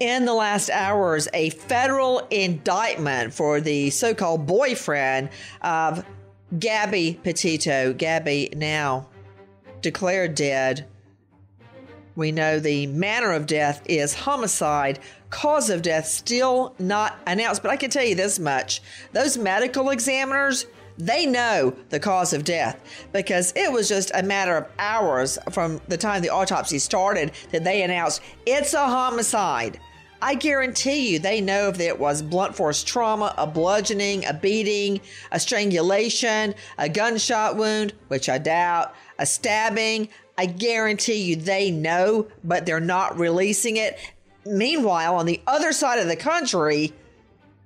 In the last hours, a federal indictment for the so called boyfriend of Gabby Petito. Gabby now declared dead. We know the manner of death is homicide. Cause of death still not announced. But I can tell you this much those medical examiners, they know the cause of death because it was just a matter of hours from the time the autopsy started that they announced it's a homicide. I guarantee you they know if it was blunt force trauma, a bludgeoning, a beating, a strangulation, a gunshot wound, which I doubt, a stabbing. I guarantee you they know, but they're not releasing it. Meanwhile, on the other side of the country,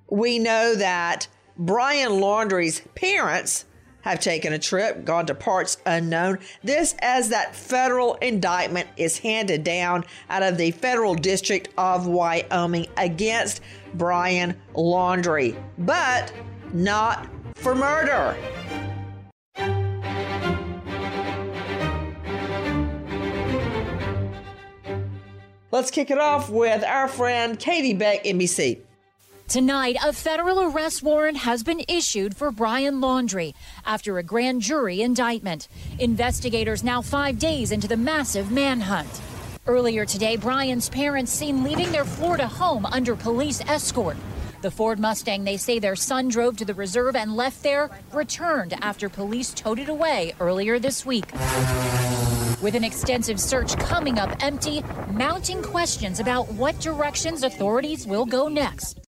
we know that Brian Laundrie's parents have taken a trip, gone to parts unknown. This as that federal indictment is handed down out of the federal district of Wyoming against Brian Laundrie, but not for murder. Let's kick it off with our friend Katie Beck, NBC. Tonight, a federal arrest warrant has been issued for Brian Laundrie after a grand jury indictment. Investigators now five days into the massive manhunt. Earlier today, Brian's parents seen leaving their Florida home under police escort. The Ford Mustang they say their son drove to the reserve and left there returned after police towed it away earlier this week. With an extensive search coming up empty, mounting questions about what directions authorities will go next.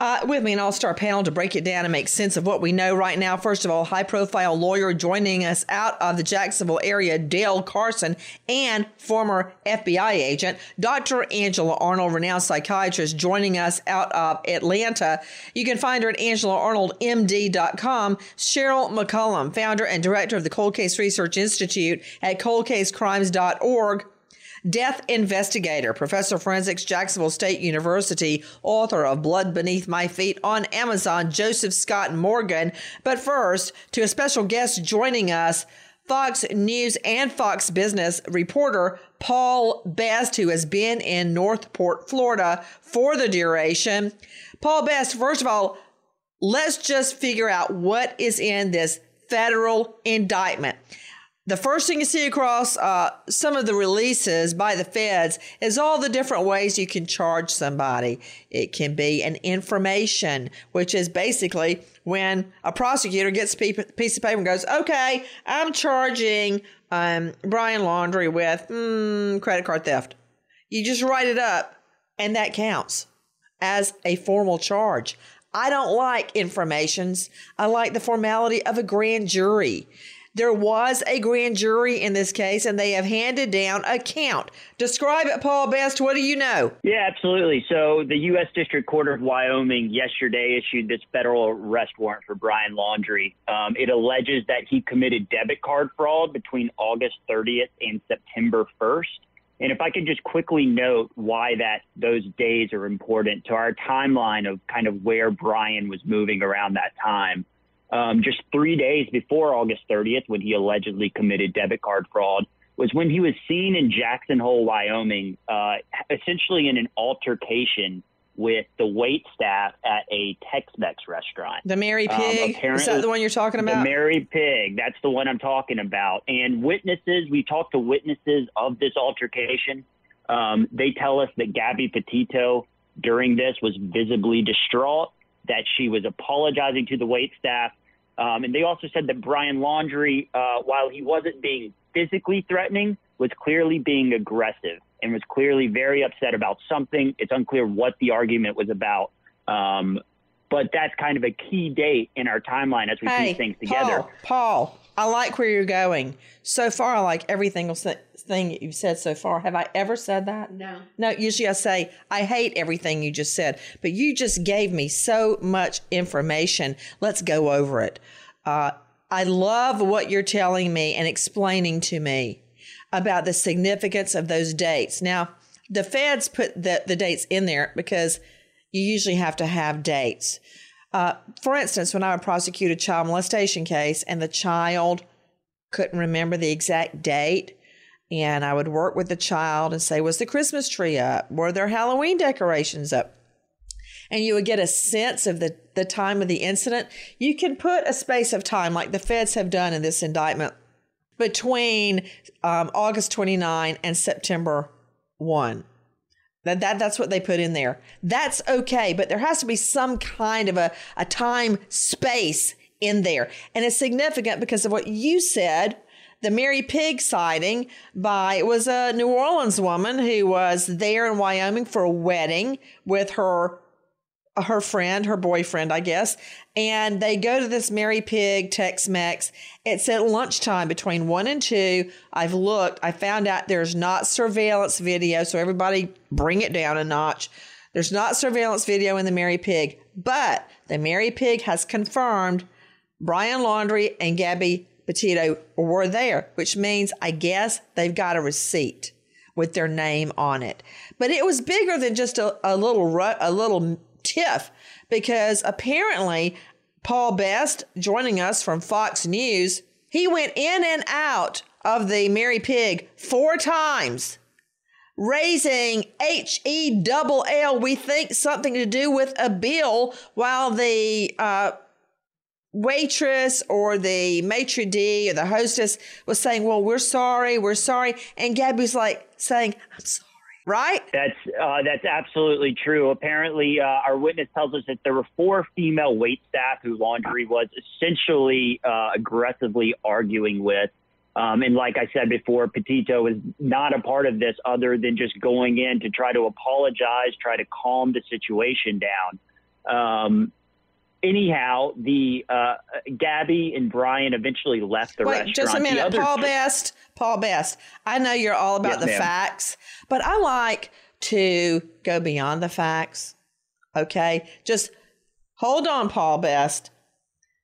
Uh, with me, an all star panel to break it down and make sense of what we know right now. First of all, high profile lawyer joining us out of the Jacksonville area, Dale Carson, and former FBI agent, Dr. Angela Arnold, renowned psychiatrist, joining us out of Atlanta. You can find her at AngelaArnoldMD.com. Cheryl McCollum, founder and director of the Cold Case Research Institute at coldcasecrimes.org death investigator, professor of forensics, Jacksonville State University, author of Blood Beneath My Feet on Amazon, Joseph Scott Morgan. But first, to a special guest joining us. Fox News and Fox Business reporter Paul Best, who has been in Northport, Florida for the duration. Paul Best, first of all, let's just figure out what is in this federal indictment the first thing you see across uh, some of the releases by the feds is all the different ways you can charge somebody. It can be an information, which is basically when a prosecutor gets a piece of paper and goes, okay, I'm charging um, Brian Laundrie with mm, credit card theft. You just write it up, and that counts as a formal charge. I don't like informations. I like the formality of a grand jury. There was a grand jury in this case, and they have handed down a count. Describe it, Paul Best. What do you know? Yeah, absolutely. So, the U.S. District Court of Wyoming yesterday issued this federal arrest warrant for Brian Laundrie. Um, it alleges that he committed debit card fraud between August 30th and September 1st And if I could just quickly note why that those days are important to our timeline of kind of where Brian was moving around that time. Um, just three days before August 30th, when he allegedly committed debit card fraud, was when he was seen in Jackson Hole, Wyoming, uh, essentially in an altercation with the wait staff at a Tex-Mex restaurant. The Mary um, Pig. Um, Is that the one you're talking about? The Mary Pig. That's the one I'm talking about. And witnesses, we talked to witnesses of this altercation. Um, they tell us that Gabby Petito during this was visibly distraught, that she was apologizing to the wait staff. Um, and they also said that Brian Laundrie, uh, while he wasn't being physically threatening, was clearly being aggressive and was clearly very upset about something. It's unclear what the argument was about. Um, but that's kind of a key date in our timeline as we hey, piece things together. Paul, Paul, I like where you're going. So far, I like every single thing that you've said so far. Have I ever said that? No. No, usually I say, I hate everything you just said, but you just gave me so much information. Let's go over it. Uh, I love what you're telling me and explaining to me about the significance of those dates. Now, the feds put the, the dates in there because you usually have to have dates. Uh, for instance, when I would prosecute a child molestation case and the child couldn't remember the exact date, and I would work with the child and say, Was the Christmas tree up? Were there Halloween decorations up? And you would get a sense of the, the time of the incident. You can put a space of time, like the feds have done in this indictment, between um, August 29 and September 1. That, that that's what they put in there. That's okay, but there has to be some kind of a, a time space in there. And it's significant because of what you said. The Mary Pig sighting by it was a New Orleans woman who was there in Wyoming for a wedding with her her friend, her boyfriend, I guess, and they go to this Mary Pig Tex Mex. It's at lunchtime between one and two. I've looked, I found out there's not surveillance video, so everybody bring it down a notch. There's not surveillance video in the Mary Pig, but the Mary Pig has confirmed Brian Laundrie and Gabby Petito were there, which means I guess they've got a receipt with their name on it. But it was bigger than just a, a little a little tiff because apparently Paul Best, joining us from Fox News, he went in and out of the Mary Pig four times, raising H E double L. We think something to do with a bill, while the uh, waitress or the maitre d' or the hostess was saying, "Well, we're sorry, we're sorry," and Gabby's like saying, "I'm sorry." Right? That's uh, that's absolutely true. Apparently, uh, our witness tells us that there were four female wait staff who Laundrie was essentially uh, aggressively arguing with. Um, and like I said before, Petito is not a part of this other than just going in to try to apologize, try to calm the situation down. Um, anyhow, the uh, Gabby and Brian eventually left the Wait, restaurant. Just a minute, Paul Best. Paul Best. I know you're all about yes, the ma'am. facts, but I like to go beyond the facts. Okay, just hold on, Paul Best.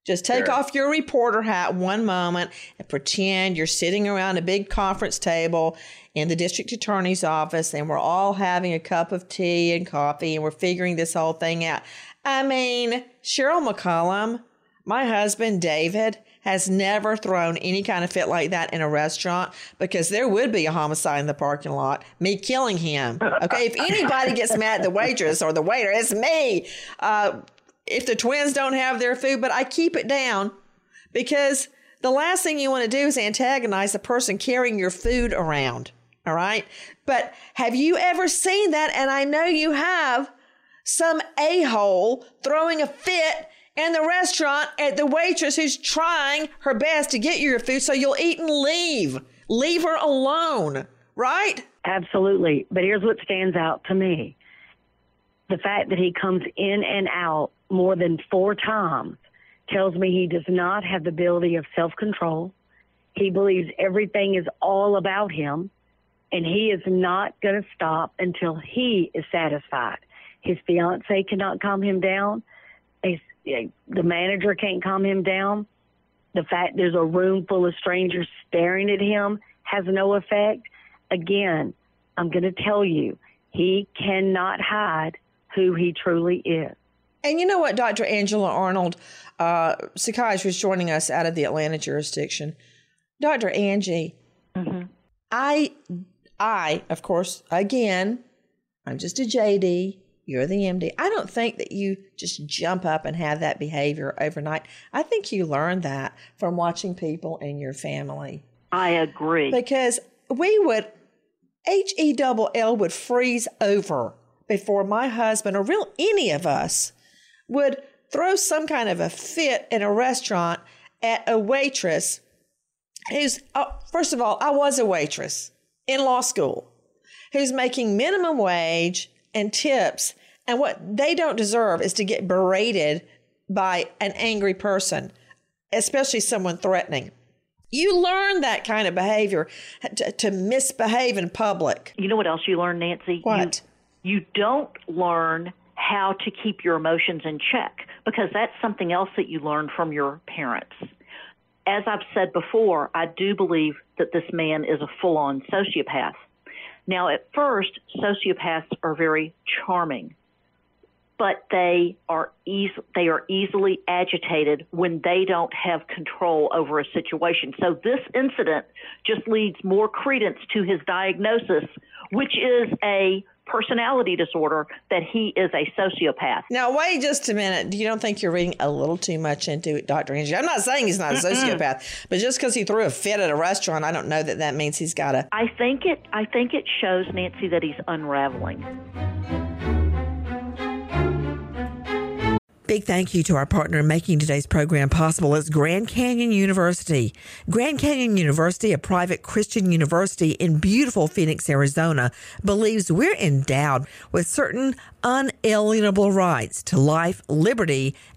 Just take sure. off your reporter hat one moment and pretend you're sitting around a big conference table in the district attorney's office and we're all having a cup of tea and coffee and we're figuring this whole thing out. I mean, Cheryl McCollum, my husband David, has never thrown any kind of fit like that in a restaurant because there would be a homicide in the parking lot, me killing him. Okay, if anybody gets mad at the waitress or the waiter, it's me. Uh, if the twins don't have their food, but I keep it down because the last thing you want to do is antagonize the person carrying your food around. All right. But have you ever seen that? And I know you have some a hole throwing a fit in the restaurant at the waitress who's trying her best to get you your food so you'll eat and leave. Leave her alone, right? Absolutely. But here's what stands out to me the fact that he comes in and out more than four times tells me he does not have the ability of self control. He believes everything is all about him, and he is not going to stop until he is satisfied. His fiance cannot calm him down. the manager can't calm him down. The fact there's a room full of strangers staring at him has no effect. Again, I'm going to tell you, he cannot hide who he truly is. And you know what, Dr. Angela Arnold, uh, psychiatrist joining us out of the Atlanta jurisdiction. Dr. Angie, mm-hmm. I, I, of course, again, I'm just a JD. You're the MD. I don't think that you just jump up and have that behavior overnight. I think you learn that from watching people in your family. I agree. Because we would, H E double L would freeze over before my husband or real any of us would throw some kind of a fit in a restaurant at a waitress who's, oh, first of all, I was a waitress in law school who's making minimum wage and tips. And what they don't deserve is to get berated by an angry person, especially someone threatening. You learn that kind of behavior to, to misbehave in public. You know what else you learn, Nancy? What? You, you don't learn how to keep your emotions in check because that's something else that you learn from your parents. As I've said before, I do believe that this man is a full on sociopath. Now, at first, sociopaths are very charming, but they are eas- they are easily agitated when they don't have control over a situation. So this incident just leads more credence to his diagnosis, which is a personality disorder that he is a sociopath. Now, wait just a minute. Do you don't think you're reading a little too much into it, Dr. Angie? I'm not saying he's not a sociopath, but just because he threw a fit at a restaurant, I don't know that that means he's got a. I think it. I think it shows Nancy that he's unraveling. Big thank you to our partner in making today's program possible is Grand Canyon University. Grand Canyon University, a private Christian university in beautiful Phoenix, Arizona, believes we're endowed with certain unalienable rights to life, liberty,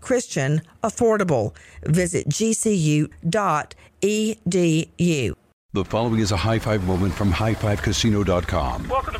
Christian, affordable. Visit gcu.edu. The following is a high five moment from highfivecasino.com. Welcome to Burger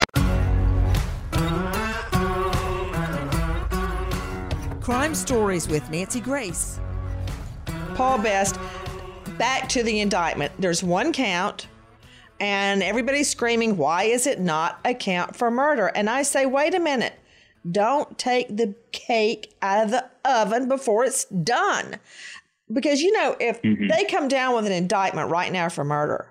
Crime Stories with Nancy Grace. Paul Best, back to the indictment. There's one count, and everybody's screaming, why is it not a count for murder? And I say, wait a minute. Don't take the cake out of the oven before it's done. Because, you know, if mm-hmm. they come down with an indictment right now for murder,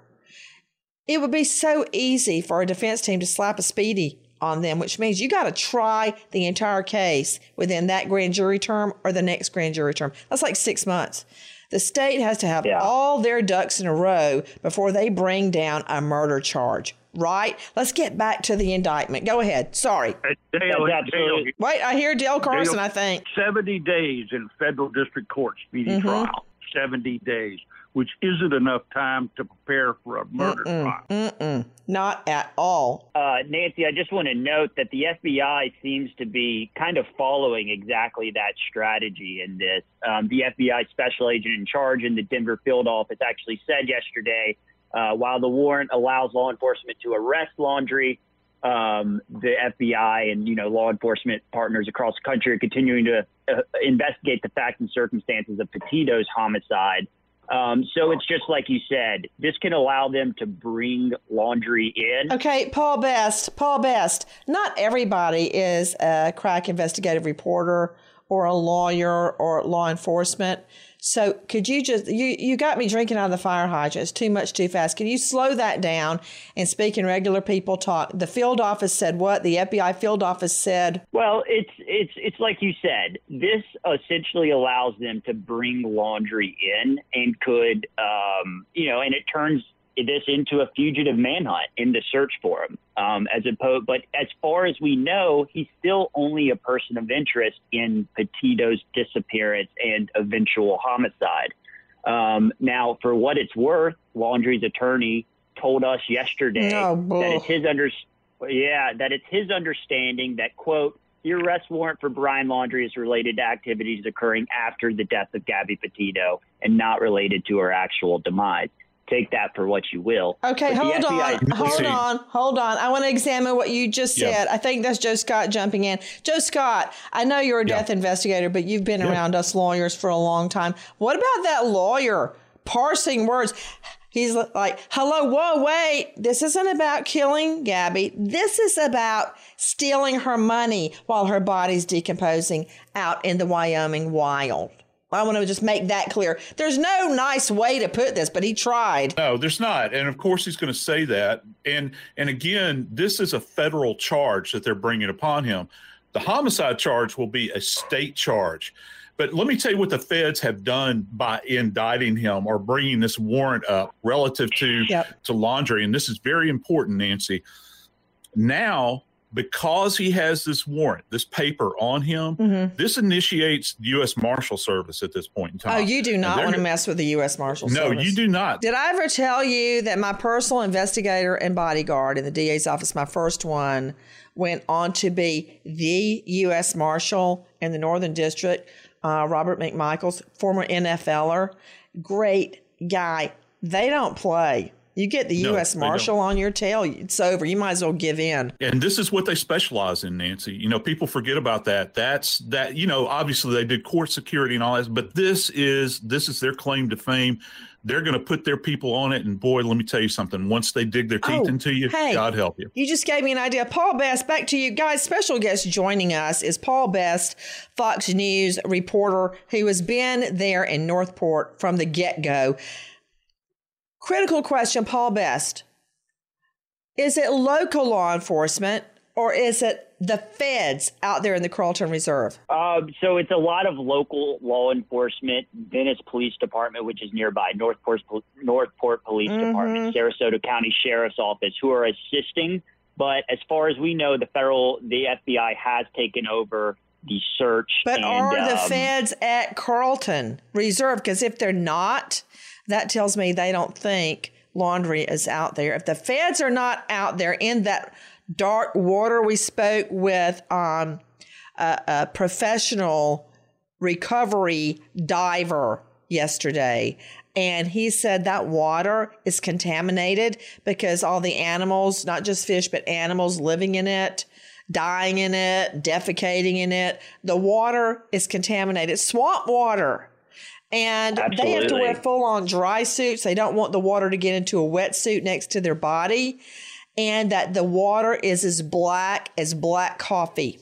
it would be so easy for a defense team to slap a speedy on them, which means you got to try the entire case within that grand jury term or the next grand jury term. That's like six months. The state has to have yeah. all their ducks in a row before they bring down a murder charge. Right? Let's get back to the indictment. Go ahead. Sorry. Dale, Dale, Wait, I hear Dale Carson, Dale, I think. 70 days in federal district court speedy mm-hmm. trial. 70 days which isn't enough time to prepare for a murder mm-mm, trial. Mm-mm, not at all. Uh, Nancy, I just want to note that the FBI seems to be kind of following exactly that strategy in this. Um, the FBI special agent in charge in the Denver field office actually said yesterday uh, while the warrant allows law enforcement to arrest Laundrie, um, the FBI and you know law enforcement partners across the country are continuing to uh, investigate the facts and circumstances of Petito's homicide. Um, so it's just like you said, this can allow them to bring Laundrie in. Okay, Paul Best. Paul Best. Not everybody is a crack investigative reporter or a lawyer or law enforcement. So could you just you you got me drinking out of the fire hydrant. It's too much too fast. Can you slow that down and speak in regular people talk? The field office said what? The FBI field office said. Well, it's it's it's like you said. This essentially allows them to bring Laundrie in and could um, you know, and it turns this into a fugitive manhunt in the search for him. Um, as opposed, but as far as we know, he's still only a person of interest in Petito's disappearance and eventual homicide. Um, now, for what it's worth, Laundrie's attorney told us yesterday Oh, that it's his under, yeah, that it's his understanding that quote the arrest warrant for Brian Laundrie is related to activities occurring after the death of Gabby Petito and not related to her actual demise. Take that for what you will. Okay, But the hold on, FBI hold on, hold on. I want to examine what you just Yeah. said. I think that's Joe Scott jumping in. Joe Scott, I know you're a death investigator, but you've been around us lawyers for a long time. What about that lawyer parsing words? He's like, hello, whoa, wait. This isn't about killing Gabby. This is about stealing her money while her body's decomposing out in the Wyoming wild. I want to just make that clear. There's no nice way to put this, but he tried. No, there's not, and of course he's going to say that. And and again, this is a federal charge that they're bringing upon him. The homicide charge will be a state charge. But let me tell you what the feds have done by indicting him or bringing this warrant up relative to to Laundrie, and this is very important, Nancy. Now, because he has this warrant, this paper on him, Mhm. this initiates the U.S. Marshal Service at this point in time. Oh, you do not want to mess with the U.S. Marshal No, Service. No, you do not. Did I ever tell you that my personal investigator and bodyguard in the DA's office, my first one, went on to be the U.S. Marshal in the Northern District, uh, Robert McMichaels, former NFLer, great guy. They don't play. You get the No, U.S. Marshal on your tail, it's over. You might as well give in. And this is what they specialize in, Nancy. You know, people forget about that. That's that. You know, obviously they did court security and all that, but this is this is their claim to fame. They're going to put their people on it, and boy, let me tell you something. Once they dig their teeth Oh, into you, hey. God help you. You just gave me an idea. Paul Best, back to you guys. Special guest joining us is Paul Best, Fox News reporter who has been there in Northport from the get go. Critical question, Paul Best. Is it local law enforcement or is it the feds out there in the Carlton Reserve? Um, so it's a lot of local law enforcement, Venice Police Department, which is nearby, Northport, Northport Police Department, Sarasota County Sheriff's Office, who are assisting. But as far as we know, the federal, the FBI has taken over the search. But and, are the um, feds at Carlton Reserve? Because if they're not, that tells me they don't think Laundrie is out there. If the feds are not out there in that dark water, we spoke with um, a, a professional recovery diver yesterday. And he said that water is contaminated because all the animals, not just fish, but animals living in it, dying in it, defecating in it. The water is contaminated. Swamp water. And they have to wear full on dry suits. They don't want the water to get into a wetsuit next to their body. And that the water is as black as black coffee.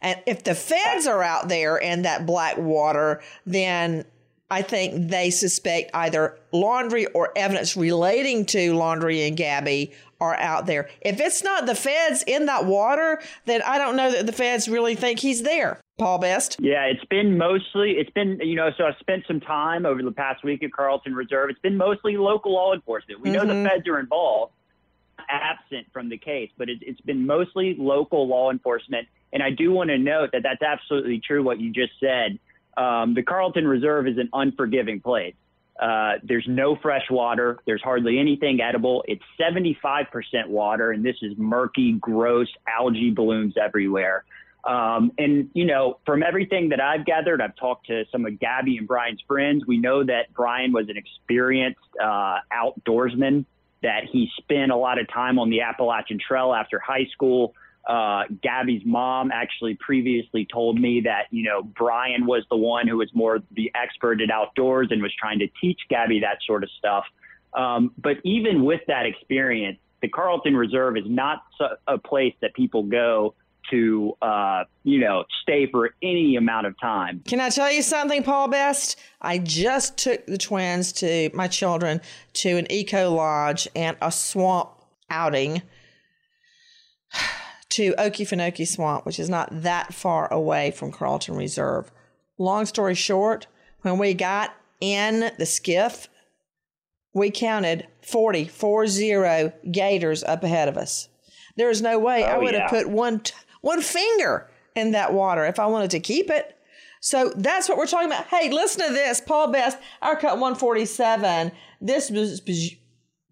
And if the feds are out there in that black water, then I think they suspect either Laundrie or evidence relating to Laundrie and Gabby are out there. If it's not the feds in that water, then I don't know that the feds really think he's there. Paul Best. Yeah, it's been mostly, it's been, you know, so I spent some time over the past week at Carlton Reserve. It's been mostly local law enforcement. We know Mhm. the feds are involved, absent from the case, but it, it's been mostly local law enforcement. And I do want to note that that's absolutely true what you just said. Um, the Carlton Reserve is an unforgiving place. Uh, there's no fresh water. There's hardly anything edible. It's 75% water, and this is murky, gross algae blooms everywhere. Um, and, you know, from everything that I've gathered, I've talked to some of Gabby and Brian's friends. We know that Brian was an experienced uh, outdoorsman, that he spent a lot of time on the Appalachian Trail after high school. Uh, Gabby's mom actually previously told me that, you know, Brian was the one who was more the expert at outdoors and was trying to teach Gabby that sort of stuff. Um, but even with that experience, the Carlton Reserve is not a place that people go to, uh, you know, stay for any amount of time. Can I tell you something, Paul Best? I just took the twins to my children to an eco lodge and a swamp outing to Okefenokee Swamp, which is not that far away from Carlton Reserve. Long story short, when we got in the skiff, we counted 40, 40 gators up ahead of us. There is no way oh, I would yeah. have put one t- one finger in that water if I wanted to keep it. So that's what we're talking about. Hey, listen to this. Paul Best, our cut 147. This was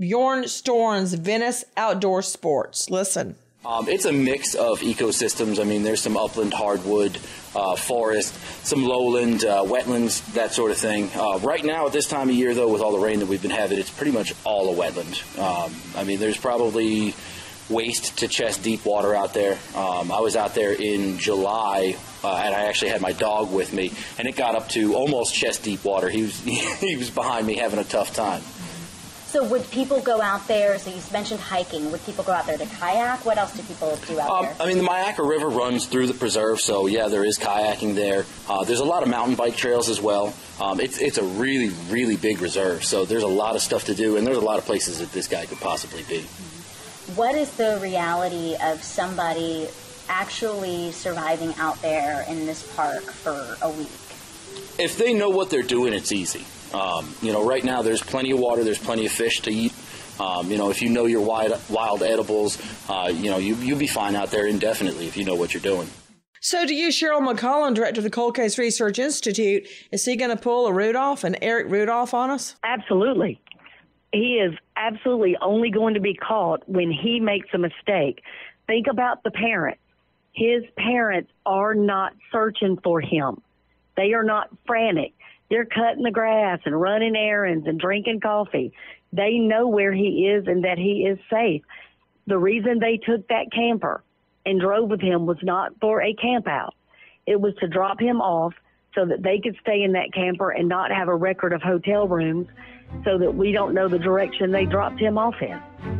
Bjorn Storn's Venice Outdoor Sports. Listen. Um, it's a mix of ecosystems. I mean, there's some upland hardwood, uh, forest, some lowland, uh, wetlands, that sort of thing. Uh, right now, at this time of year, though, with all the rain that we've been having, it's pretty much all a wetland. Um, I mean, there's probably waist to chest deep water out there. Um, I was out there in July, uh, and I actually had my dog with me, and it got up to almost chest deep water. He was he was behind me having a tough time. So would people go out there? So you mentioned hiking. Would people go out there to kayak? What else do people do out um, there? I mean, the Myakka River runs through the preserve, so yeah, there is kayaking there. Uh, there's a lot of mountain bike trails as well. Um, it's it's a really really big reserve, so there's a lot of stuff to do, and there's a lot of places that this guy could possibly be. What is the reality of somebody actually surviving out there in this park for a week? If they know what they're doing, it's easy. Um, you know, right now there's plenty of water, there's plenty of fish to eat. Um, you know, if you know your wild, wild edibles, uh, you know, you, you'll be fine out there indefinitely if you know what you're doing. So, to you, Cheryl McCollum, director of the Cold Case Research Institute, is he going to pull a Rudolph and Eric Rudolph on us? Absolutely. He is absolutely only going to be caught when he makes a mistake. Think about the parents. His parents are not searching for him. They are not frantic. They're cutting the grass and running errands and drinking coffee. They know where he is and that he is safe. The reason they took that camper and drove with him was not for a camp out. It was to drop him off so that they could stay in that camper and not have a record of hotel rooms so that we don't know the direction they dropped him off in.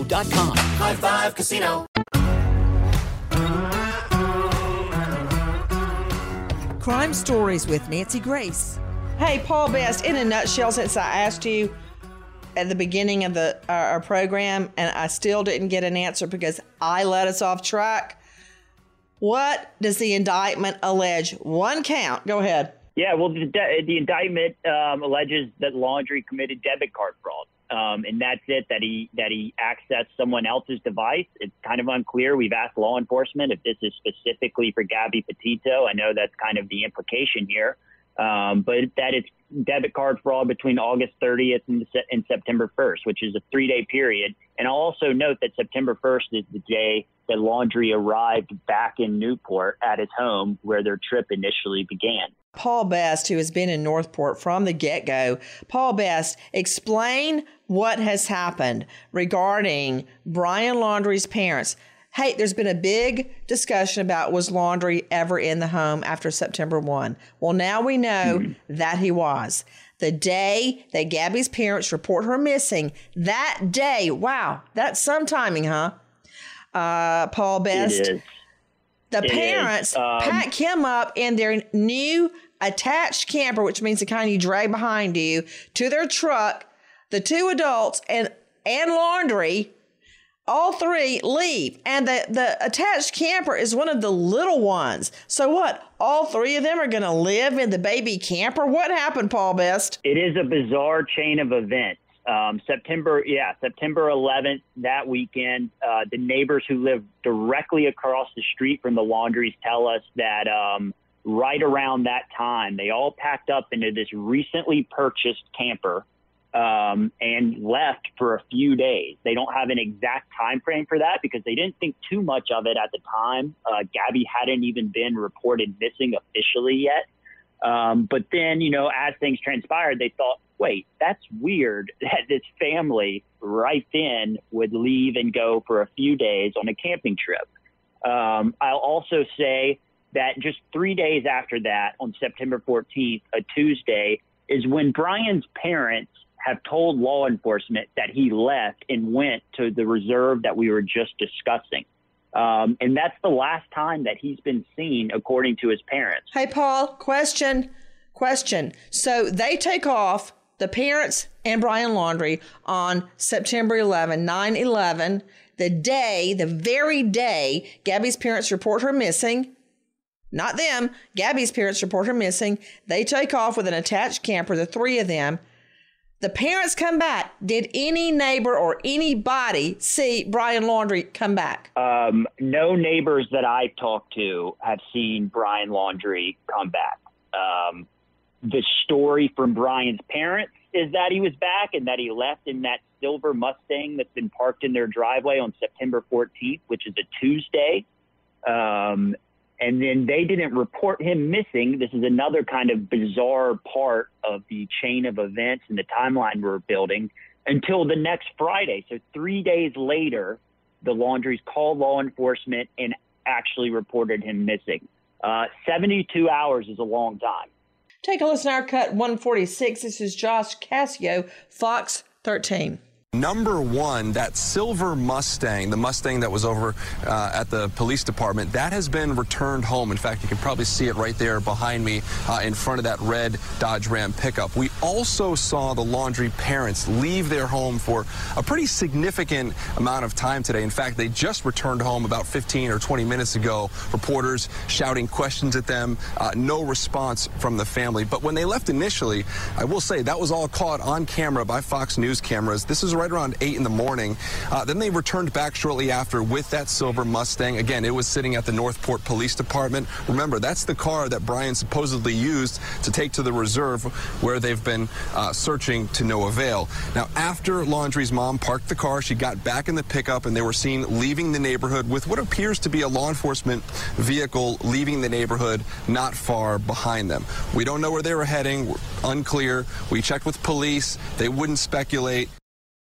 casino.com. High Five Casino. Crime Stories with Nancy Grace. Hey, Paul Best, in a nutshell, since I asked you at the beginning of the uh, our program and I still didn't get an answer because I let us off track. What does the indictment allege? One count. Go ahead. Yeah, well, the, the indictment um, alleges that Laundrie committed debit card fraud. Um, and that's it. That he that he accessed someone else's device. It's kind of unclear. We've asked law enforcement if this is specifically for Gabby Petito. I know that's kind of the implication here, um, but that it's debit card fraud between August 30th and, and September 1st, which is a three day period. And I'll also note that September 1st is the day that Laundrie arrived back in Newport at his home where their trip initially began. Paul Best, who has been in Northport from the get go. Paul Best, explain what has happened regarding Brian Laundrie's parents. Hey, there's been a big discussion about was Laundrie ever in the home after September 1? Well, now we know mm-hmm. that he was. The day that Gabby's parents report her missing, that day, wow, that's some timing, huh? Uh, Paul Best. The parents um, pack him up in their new attached camper, which means the kind you drag behind you, to their truck. The two adults and and Laundrie, all three leave, and the the attached camper is one of the little ones. So what? All three of them are going to live in the baby camper. What happened, Paul Best? It is a bizarre chain of events. Um, September, yeah, September 11th, that weekend, uh, the neighbors who live directly across the street from the Laundries tell us that um, right around that time, they all packed up into this recently purchased camper um, and left for a few days. They don't have an exact time frame for that because they didn't think too much of it at the time. Uh, Gabby hadn't even been reported missing officially yet. Um, but then, you know, as things transpired, they thought, wait, that's weird that this family right then would leave and go for a few days on a camping trip. Um, I'll also say that just three days after that, on September 14th, a Tuesday, is when Brian's parents have told law enforcement that he left and went to the reserve that we were just discussing. Um, and that's the last time that he's been seen, according to his parents. Hey, Paul, question, question. So they take off, the parents and Brian Laundrie, on September 11, 9 11, the day, the very day Gabby's parents report her missing. Not them. Gabby's parents report her missing. They take off with an attached camper, the three of them. The parents come back. Did any neighbor or anybody see Brian Laundrie come back? Um, no neighbors that I've talked to have seen Brian Laundrie come back. Um, the story from Brian's parents is that he was back and that he left in that silver Mustang that's been parked in their driveway on September 14th, which is a Tuesday. Um, and then they didn't report him missing. This is another kind of bizarre part of the chain of events and the timeline we're building until the next Friday. So three days later, the Laundries called law enforcement and actually reported him missing. Uh, 72 hours is a long time. Take a listen to our cut 146. This is Josh Cascio, Fox 13. Number one, that silver Mustang, the Mustang that was over uh, at the police department, that has been returned home. In fact, you can probably see it right there behind me uh, in front of that red Dodge Ram pickup. We also saw the Laundrie parents leave their home for a pretty significant amount of time today. In fact, they just returned home about 15 or 20 minutes ago. Reporters shouting questions at them, uh, no response from the family. But when they left initially, I will say that was all caught on camera by Fox News cameras. This is right around 8 in the morning. Uh, then they returned back shortly after with that silver Mustang. Again, it was sitting at the Northport Police Department. Remember, that's the car that Brian supposedly used to take to the reserve where they've been uh, searching to no avail. Now, after Laundrie's mom parked the car, she got back in the pickup and they were seen leaving the neighborhood with what appears to be a law enforcement vehicle leaving the neighborhood not far behind them. We don't know where they were heading, unclear. We checked with police. They wouldn't speculate.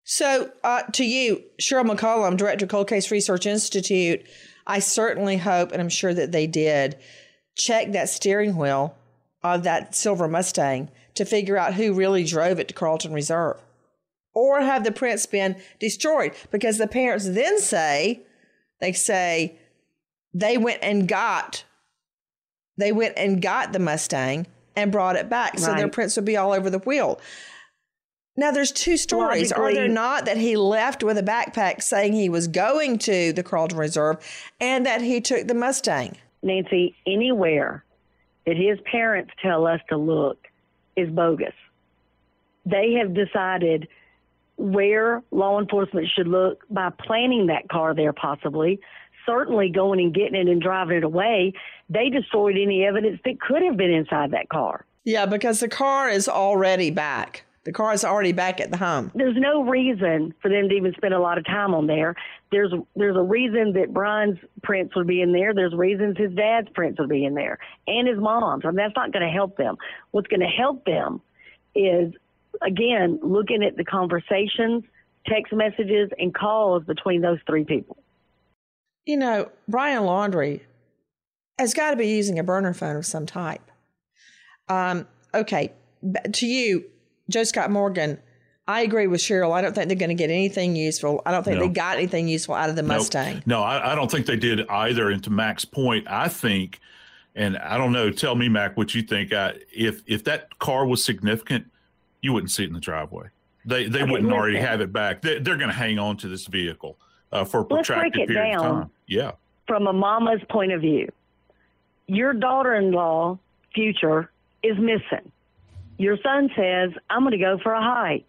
So, uh, to you, Cheryl McCollum, Director, of Cold Case Research Institute, I certainly hope, and I'm sure that they did, check that steering wheel of that silver Mustang to figure out who really drove it to Carlton Reserve. Or have the prints been destroyed? Because the parents then say, they say they went and got, they went and got the Mustang and brought it back. Right. So their prints would be all over the wheel. Now, there's two stories, Logically, are there not, that he left with a backpack saying he was going to the Carlton Reserve and that he took the Mustang? Nancy, anywhere that his parents tell us to look is bogus. They have decided where law enforcement should look by planting that car there, possibly. Certainly going and getting it and driving it away. They destroyed any evidence that could have been inside that car. Yeah, because the car is already back. The car is already back at the home. There's no reason for them to even spend a lot of time on there. There's there's a reason that Brian's prints would be in there. There's reasons his dad's prints would be in there, and his mom's. I mean, that's not going to help them. What's going to help them is again looking at the conversations, text messages, and calls between those three people. You know, Brian Laundrie has got to be using a burner phone of some type. Um, okay, to you, Joe Scott Morgan, I agree with Cheryl. I don't think they're going to get anything useful. I don't think No. they got anything useful out of the Mustang. No, I, I don't think they did either. And to Mac's point, I think, and I don't know. Tell me, Mac, what you think. I, if if that car was significant, you wouldn't see it in the driveway. They they Okay, wouldn't already listen. have it back. They, they're going to hang on to this vehicle uh, for a Let's break protracted it period of time. Yeah. from a mama's point of view. Your daughter in law, future, is missing. Your son says, I'm going to go for a hike.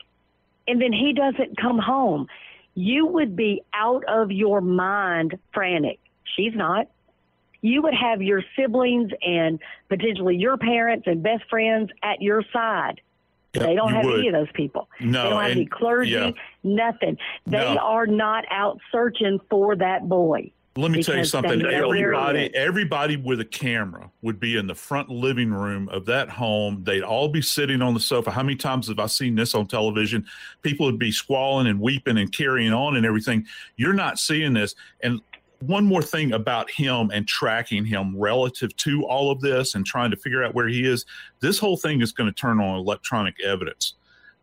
And then he doesn't come home. You would be out of your mind frantic. She's not. You would have your siblings and potentially your parents and best friends at your side. Yeah, they don't have would. any of those people. No, they don't have and- any clergy, yeah. nothing. They No. are not out searching for that boy. Let me tell you something. they know where he Everybody, everybody with a camera would be in the front living room of that home. They'd all be sitting on the sofa. How many times have I seen this on television? People would be squalling and weeping and carrying on and everything. You're not seeing this. And one more thing about him and tracking him relative to all of this and trying to figure out where he is. This whole thing is going to turn on electronic evidence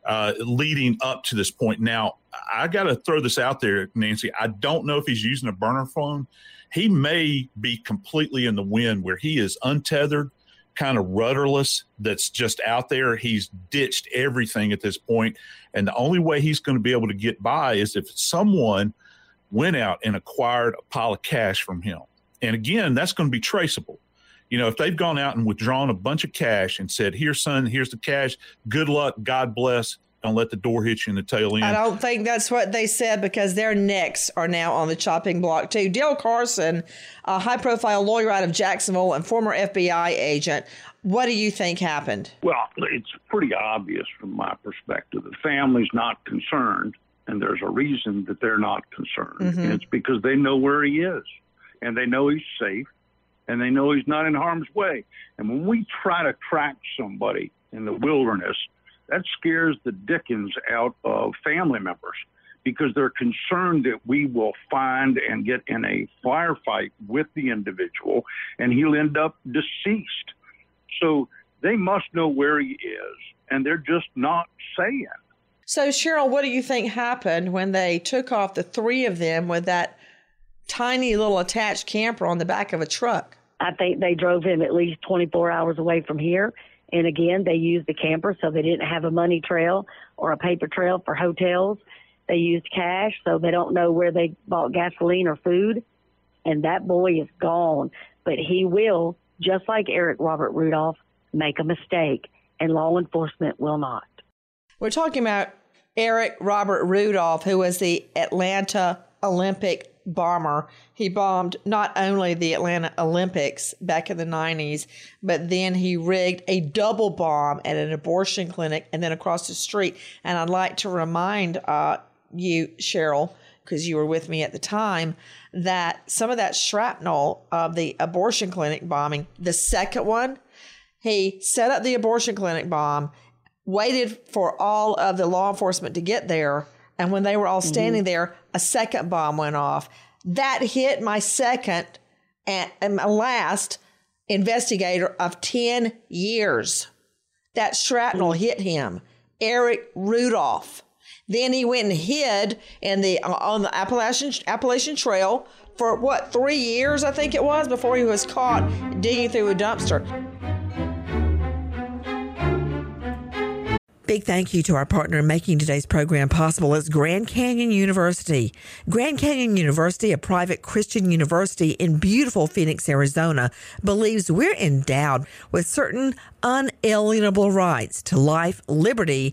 uh, leading up to this point. Now, I got to throw this out there, Nancy. I don't know if he's using a burner phone. He may be completely in the wind where he is untethered, kind of rudderless, that's just out there. He's ditched everything at this point, And the only way he's going to be able to get by is if someone went out and acquired a pile of cash from him. And again, that's going to be traceable. You know, if they've gone out and withdrawn a bunch of cash and said, Here, son, here's the cash, good luck, God bless, don't let the door hit you in the tail end. I don't think that's what they said because their necks are now on the chopping block too. Dale Carson, a high-profile lawyer out of Jacksonville and former FBI agent, what do you think happened? Well, it's pretty obvious from my perspective. The family's not concerned, and there's a reason that they're not concerned. Mhm. And it's because they know where he is, and they know he's safe, and they know he's not in harm's way. And when we try to track somebody in the wilderness, that scares the dickens out of family members because they're concerned that we will find and get in a firefight with the individual and he'll end up deceased. So they must know where he is, and they're just not saying. So Cheryl, what do you think happened when they took off the three of them with that tiny little attached camper on the back of a truck? I think they drove him at least 24 hours away from here. And again, they used the camper so they didn't have a money trail or a paper trail for hotels. They used cash so they don't know where they bought gasoline or food. And that boy is gone. But he will, just like Eric Robert Rudolph, make a mistake, and law enforcement will not. We're talking about Eric Robert Rudolph, who was the Atlanta Olympic bomber. He bombed not only the Atlanta Olympics back in the 90s, but then he rigged a double bomb at an abortion clinic and then across the street. And I'd like to remind uh, you, Cheryl, because you were with me at the time, that some of that shrapnel of the abortion clinic bombing, the second one, he set up the abortion clinic bomb, waited for all of the law enforcement to get there, and when they were all standing there, a second bomb went off. That hit my second and, and my last investigator of 10 years. That shrapnel hit him, Eric Rudolph. Then he went and hid in the on the Appalachian Appalachian Trail for what three years I think it was before he was caught digging through a dumpster. Big thank you to our partner in making today's program possible. It's Grand Canyon University. Grand Canyon University, a private Christian university in beautiful Phoenix, Arizona, believes we're endowed with certain unalienable rights to life, liberty,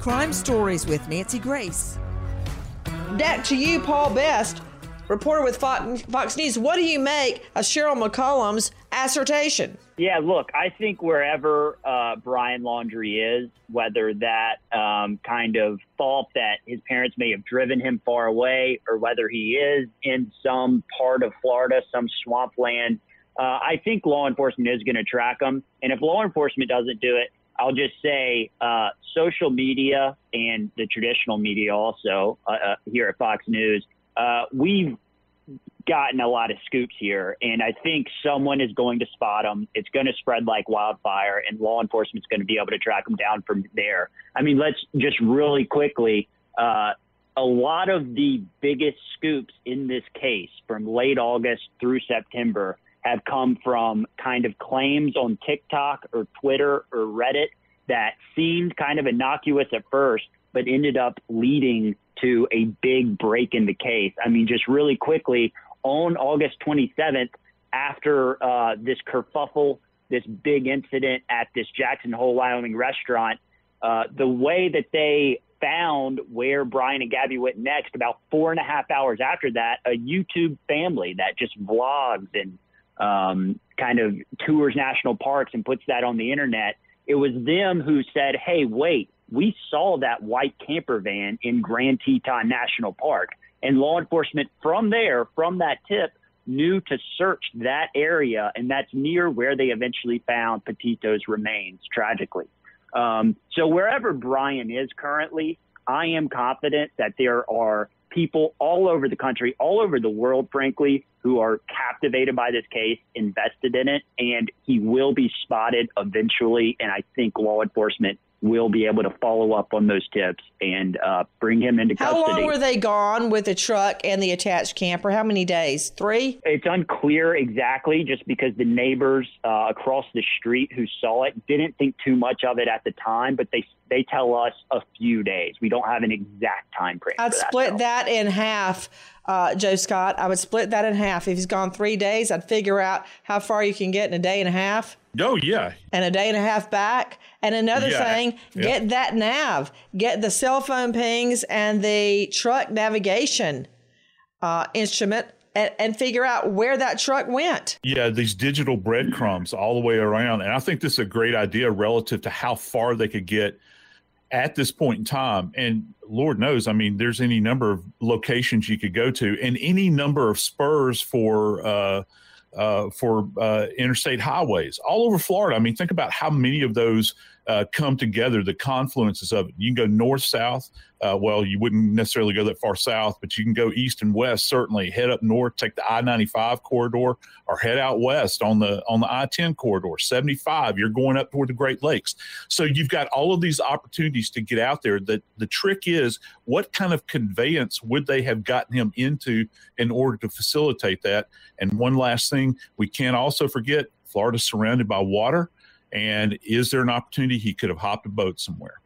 Crime Stories with Nancy Grace. Back to you, Paul Best, reporter with Fox, Fox News. What do you make of Cheryl McCollum's assertion? Yeah, look, I think wherever uh, Brian Laundrie is, whether that um, kind of thought that his parents may have driven him far away, or whether he is in some part of Florida, some swampland, uh, I think law enforcement is going to track him. And if law enforcement doesn't do it, I'll just say uh, social media and the traditional media also uh, uh, here at Fox News, uh, we've gotten a lot of scoops here, and I think someone is going to spot them. It's going to spread like wildfire, and law enforcement's going to be able to track them down from there. I mean, let's just really quickly. Uh, a lot of the biggest scoops in this case from late August through September have come from kind of claims on TikTok or Twitter or Reddit that seemed kind of innocuous at first, but ended up leading to a big break in the case. I mean, just really quickly, on August 27th, after uh, this kerfuffle, this big incident at this Jackson Hole, Wyoming restaurant, uh, the way that they found where Brian and Gabby went next, about four and a half hours after that, a YouTube family that just vlogs and um, kind of tours national parks and puts that on the internet. It was them who said, "Hey, wait, we saw that white camper van in Grand Teton National Park." And law enforcement from there, from that tip, knew to search that area, and that's near where they eventually found Petito's remains, tragically. Um, so wherever Brian is currently, I am confident that there are people all over the country, all over the world, frankly, who are captivated by this case, invested in it, and he will be spotted eventually. And I think law enforcement will be able to follow up on those tips and uh, bring him into custody. How long were they gone with the truck and the attached camper? How many days? Three? It's unclear exactly just because the neighbors uh, across the street who saw it didn't think too much of it at the time, but they they tell us a few days. We don't have an exact time frame. I'd for that, split though. that in half, uh, Joe Scott. I would split that in half. If he's gone three days, I'd figure out how far you can get in a day and a half Oh yeah, and a day and a half back. And another Yeah, thing, yeah. get that nav, get the cell phone pings and the truck navigation uh, instrument and, and figure out where that truck went. Yeah, these digital breadcrumbs all the way around. And I think this is a great idea relative to how far they could get at this point in time. And Lord knows, I mean, there's any number of locations you could go to and any number of spurs for uh uh, for uh, interstate highways all over Florida. I mean, think about how many of those uh, come together, the confluences of it. You can go north, south. Uh, well, you wouldn't necessarily go that far south, but you can go east and west. Certainly, head up north, take the I ninety five corridor, or head out west on the on the I ten corridor. Seventy five, you're going up toward the Great Lakes. So you've got all of these opportunities to get out there. That the trick is, what kind of conveyance would they have gotten him into in order to facilitate that? And one last thing, we can't also forget Florida's surrounded by water And is there an opportunity he could have hopped a boat somewhere?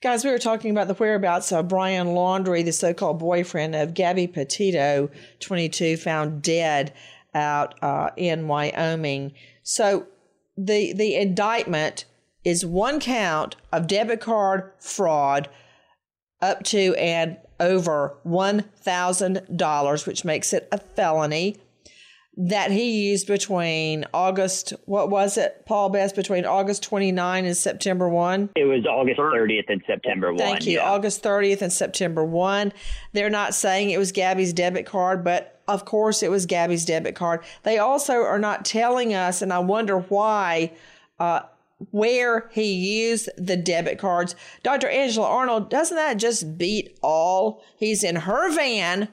Guys, we were talking about the whereabouts of Brian Laundrie, the so called boyfriend of Gabby Petito, 22, found dead out uh, in Wyoming. So the, the indictment is one count of debit card fraud up to and over $1,000, which makes it a felony that he used between August, what was it, Paul Best, between August 29 and September 1? It was August 30th and September 1. Thank you. yeah. August 30th and September 1. They're not saying it was Gabby's debit card, but of course it was Gabby's debit card. They also are not telling us, and I wonder why, uh, where he used the debit cards. Dr. Angela Arnold, doesn't that just beat all? He's in her van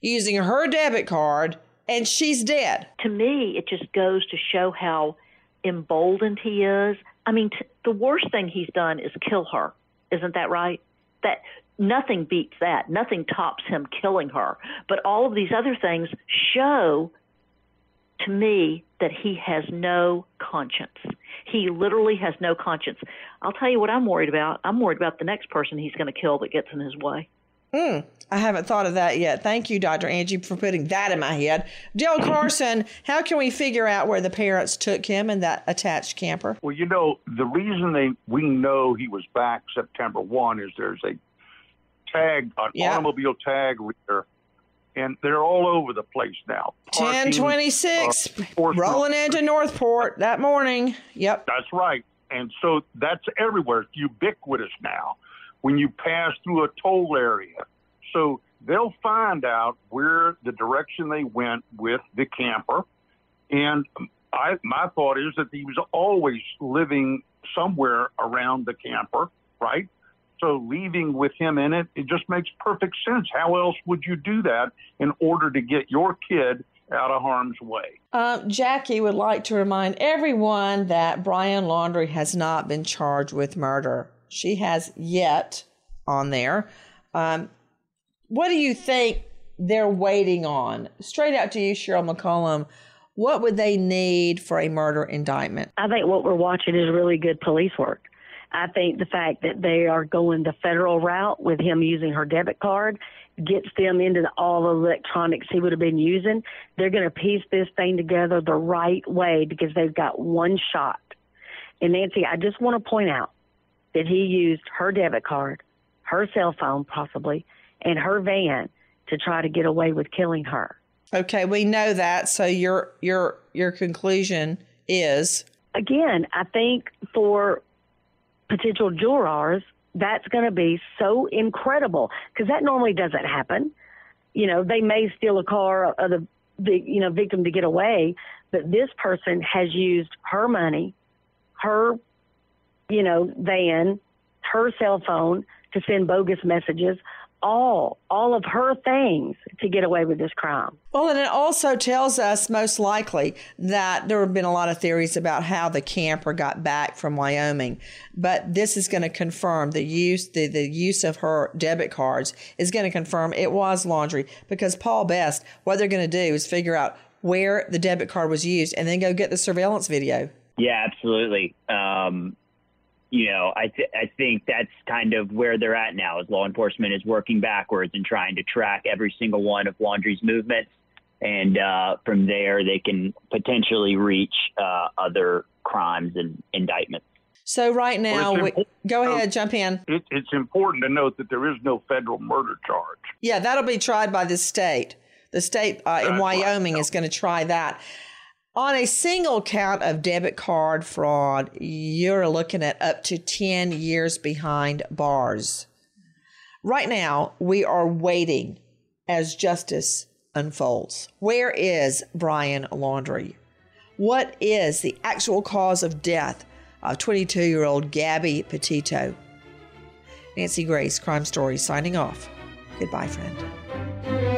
using her debit card and she's dead. To me, it just goes to show how emboldened he is. I mean, t- the worst thing he's done is kill her. Isn't that right? That nothing beats that. Nothing tops him killing her. But all of these other things show to me that he has no conscience. He literally has no conscience. I'll tell you what I'm worried about. I'm worried about the next person he's going to kill that gets in his way. Mm, I haven't thought of that yet. Thank you, Dr. Angie, for putting that in my head. Dale Carson, how can we figure out where the parents took him and that attached camper? Well, you know, the reason they we know he was back September one is there's a tag, an Yeah. automobile tag reader, and they're all over the place now. Parking, 1026, uh, rolling into North Port that morning. Yep. That's right. And so that's everywhere. It's ubiquitous now when you pass through a toll area. So they'll find out where the direction they went with the camper. And I, my thought is that he was always living somewhere around the camper, right? So leaving with him in it, it just makes perfect sense. How else would you do that in order to get your kid out of harm's way? Um, Jackie would like to remind everyone that Brian Laundrie has not been charged with murder. She has yet on there. Um, what do you think they're waiting on? Straight out to you, Cheryl McCollum. What would they need for a murder indictment? I think what we're watching is really good police work. I think the fact that they are going the federal route with him using her debit card gets them into the, all the electronics he would have been using. They're going to piece this thing together the right way because they've got one shot. And Nancy, I just want to point out that he used her debit card, her cell phone possibly, and her van to try to get away with killing her. Okay, we know that. So your your your conclusion is again, I think for potential jurors, that's going to be so incredible because that normally doesn't happen. You know, they may steal a car of the, the you know victim to get away, but this person has used her money, her, you know, van, her cell phone to send bogus messages, all all of her things to get away with this crime. Well, and it also tells us most likely that there have been a lot of theories about how the camper got back from Wyoming, but this is going to confirm the use the, the use of her debit cards is going to confirm it was Laundrie because Paul Best what they're going to do is figure out where the debit card was used and then go get the surveillance video. Yeah, absolutely. Um, you know, I th- I think that's kind of where they're at now. As law enforcement is working backwards and trying to track every single one of Laundrie's movements, and uh, from there they can potentially reach uh, other crimes and indictments. So right now, Well, we, go ahead, jump in. It, it's important to note that there is no federal murder charge. Yeah, that'll be tried by the state. The state uh, in Wyoming is going to try that. On a single count of debit card fraud, you're looking at up to 10 years behind bars. Right now, we are waiting as justice unfolds. Where is Brian Laundrie? What is the actual cause of death of 22 year old Gabby Petito? Nancy Grace, Crime Story, signing off. Goodbye, friend.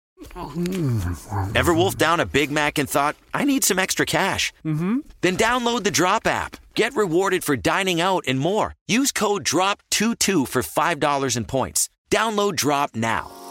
Ever wolfed down a Big Mac and thought, I need some extra cash? Mm-hmm. Then download the Drop app. Get rewarded for dining out and more. Use code DROP22 for $5 in points. Download Drop now.